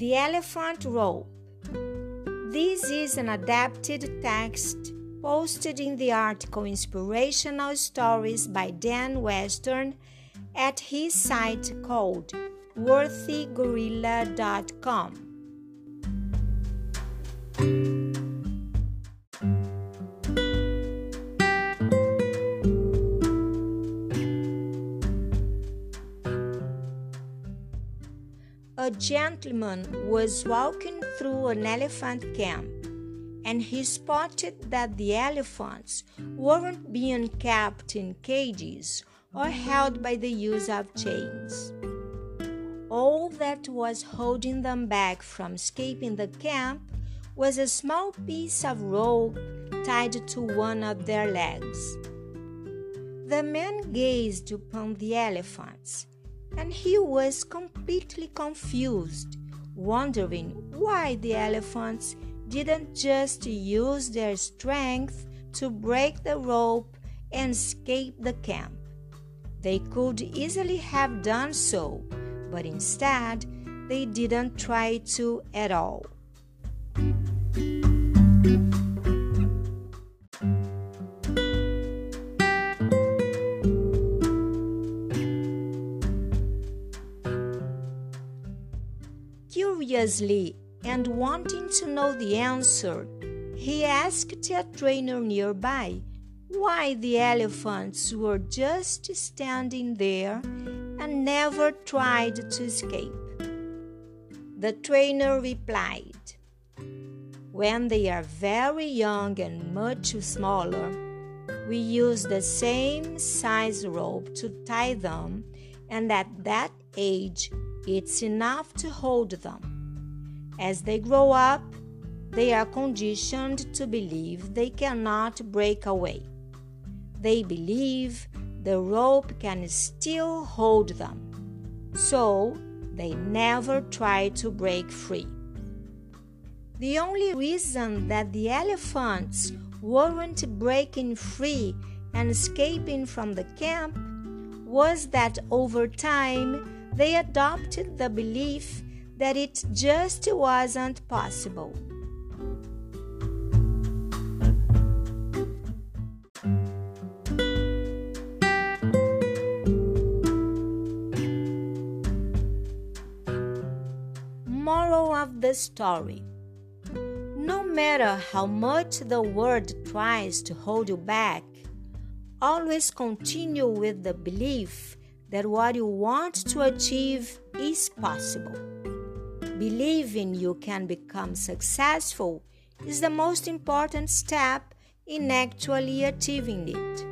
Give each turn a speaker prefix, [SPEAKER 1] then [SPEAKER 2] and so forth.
[SPEAKER 1] The Elephant Rope. This is an adapted text posted in the article Inspirational Stories by Dan Western at his site called wealthygorilla.com. A gentleman was walking through an elephant camp and he spotted that the elephants weren't being kept in cages or held by the use of chains. All that was holding them back from escaping the camp was a small piece of rope tied to one of their legs. The man gazed upon the elephants and he was completely confused, wondering why the elephants didn't just use their strength to break the rope and escape the camp. They could easily have done so, but instead, they didn't try to at all. Curiously and wanting to know the answer, he asked a trainer nearby why the elephants were just standing there and never tried to escape. The trainer replied, When they are very young and much smaller, we use the same size rope to tie them, and at that age, it's enough to hold them. As they grow up, they are conditioned to believe they cannot break away. They believe the rope can still hold them, so they never try to break free. The only reason that the elephants weren't breaking free and escaping from the camp was that over time they adopted the belief that it just wasn't possible. Moral of the story No matter how much the world tries to hold you back, always continue with the belief that what you want to achieve is possible. Believing you can become successful is the most important step in actually achieving it.